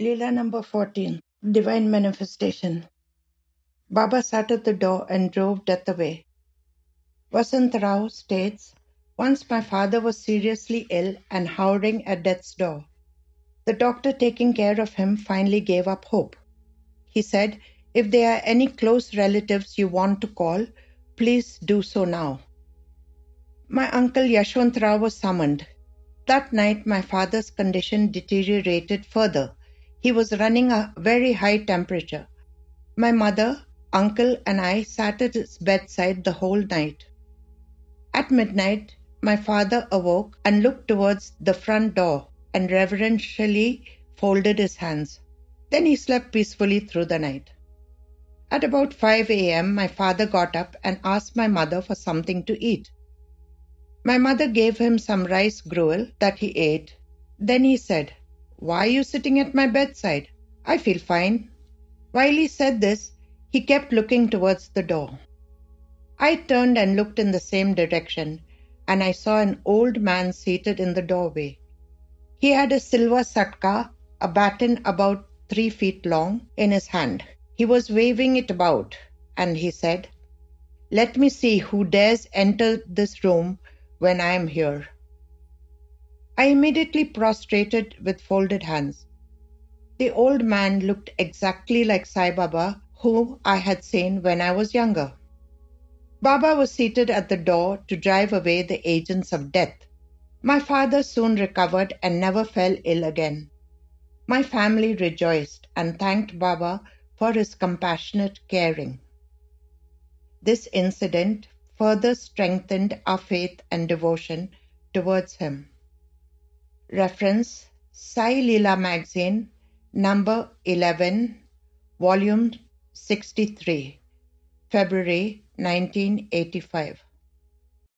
Leela number 14 Divine Manifestation. Baba sat at the door and drove death away. Vasant Rao states Once my father was seriously ill and hovering at death's door. The doctor taking care of him finally gave up hope. He said, If there are any close relatives you want to call, please do so now. My uncle Yashwant Rao was summoned. That night, my father's condition deteriorated further he was running a very high temperature. My mother, uncle, and I sat at his bedside the whole night. At midnight, my father awoke and looked towards the front door and reverentially folded his hands. Then he slept peacefully through the night. At about 5 a.m., my father got up and asked my mother for something to eat. My mother gave him some rice gruel that he ate. Then he said, why are you sitting at my bedside? I feel fine. While he said this, he kept looking towards the door. I turned and looked in the same direction, and I saw an old man seated in the doorway. He had a silver satka, a baton about three feet long, in his hand. He was waving it about, and he said, Let me see who dares enter this room when I am here. I immediately prostrated with folded hands. The old man looked exactly like Sai Baba, whom I had seen when I was younger. Baba was seated at the door to drive away the agents of death. My father soon recovered and never fell ill again. My family rejoiced and thanked Baba for his compassionate caring. This incident further strengthened our faith and devotion towards him. Reference Sai Leela Magazine, number 11, volume 63, February 1985.